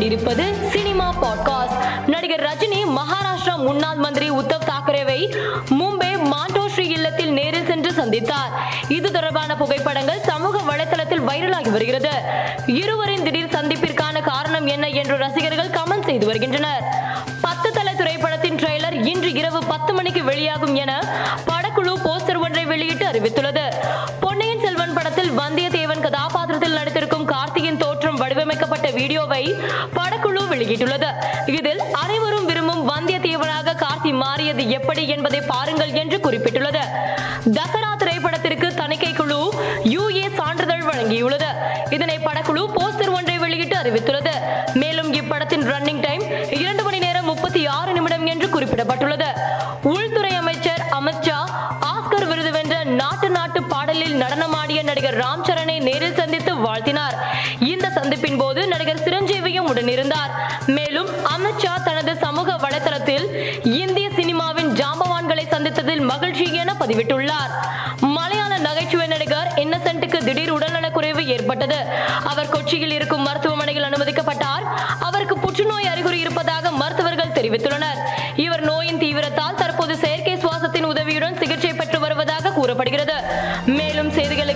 கொண்டிருப்பது cinema podcast. நடிகர் ரஜினி மகாராஷ்டிரா முன்னாள் மந்திரி உத்தவ் தாக்கரேவை மும்பை மாண்டோஸ்ரீ இல்லத்தில் நேரில் சென்று சந்தித்தார். இது தொடர்பான புகைப்படங்கள் சமூக வலைதளத்தில் வைரலாகி வருகிறது. இருவரின் திடீர் சந்திப்பிற்கான காரணம் என்ன என்று ரசிகர்கள் கமெண்ட் செய்து வருகின்றனர். பத்து தலை திரைப்படத்தின் ட்ரெய்லர் இன்று இரவு பத்து மணிக்கு வெளியாகும் என படக்குழு போஸ்டர் ஒன்றை வெளியிட்டு அறிவித்துள்ளது. பொன்னியின் செல்வன் படத்தில் வந்திய வீடியோவை படக்குழு வெளியிட்டுள்ளது. இதில் அனைவரும் விரும்பும் வந்தியத்தேவனாக கார்த்தி மாறியது எப்படி என்பதை பாருங்கள் என்று குறிப்பிட்டுள்ளது. தசரா திரைப்படத்திற்கு தணிக்கை குழு யுஏ சான்றிதழ் வழங்கியுள்ளது. இதனை படக்குழு போஸ்டர் ஒன்றை வெளியிட்டு அறிவித்துள்ளது. மேலும் இப்படத்தின் ரன்னிங் டைம் இரண்டு மணி நேரம் முப்பத்தி ஆறு நிமிடம் என்று குறிப்பிடப்பட்டுள்ளது. உள்துறை அமைச்சர் அமித்ஷா ஆஸ்கர் விருது வென்ற நாட்டு நாட்டு பாடலில் நடனமாடிய நடிகர் ராம் சரணை நேரில் சந்தித்து வாழ்த்தினார். இந்த சந்திப்பின் போது நடிகர் சிரஞ்சீவியும் உடனிருந்தார். மேலும் அமித்ஷா தனது சமூக வலைதளத்தில் இந்திய சினிமாவின் ஜாம்பவான்களை சந்தித்ததில் மகிழ்ச்சி என பதிவிட்டுள்ளார். மலையாள நகைச்சுவை நடிகர் இன்னசென்ட்டுக்கு திடீர் உடல்நலக்குறைவு ஏற்பட்டது. அவர் கொச்சியில் இருக்கும் மருத்துவமனையில் அனுமதிக்கப்பட்டார். அவருக்கு புற்றுநோய் அறிகுறி இருப்பதாக மருத்துவர்கள் தெரிவித்துள்ளனர். இவர் நோயின் தீவிரத்தால் தற்போது செயற்கை படுகிறது மேலும் செய்திகளை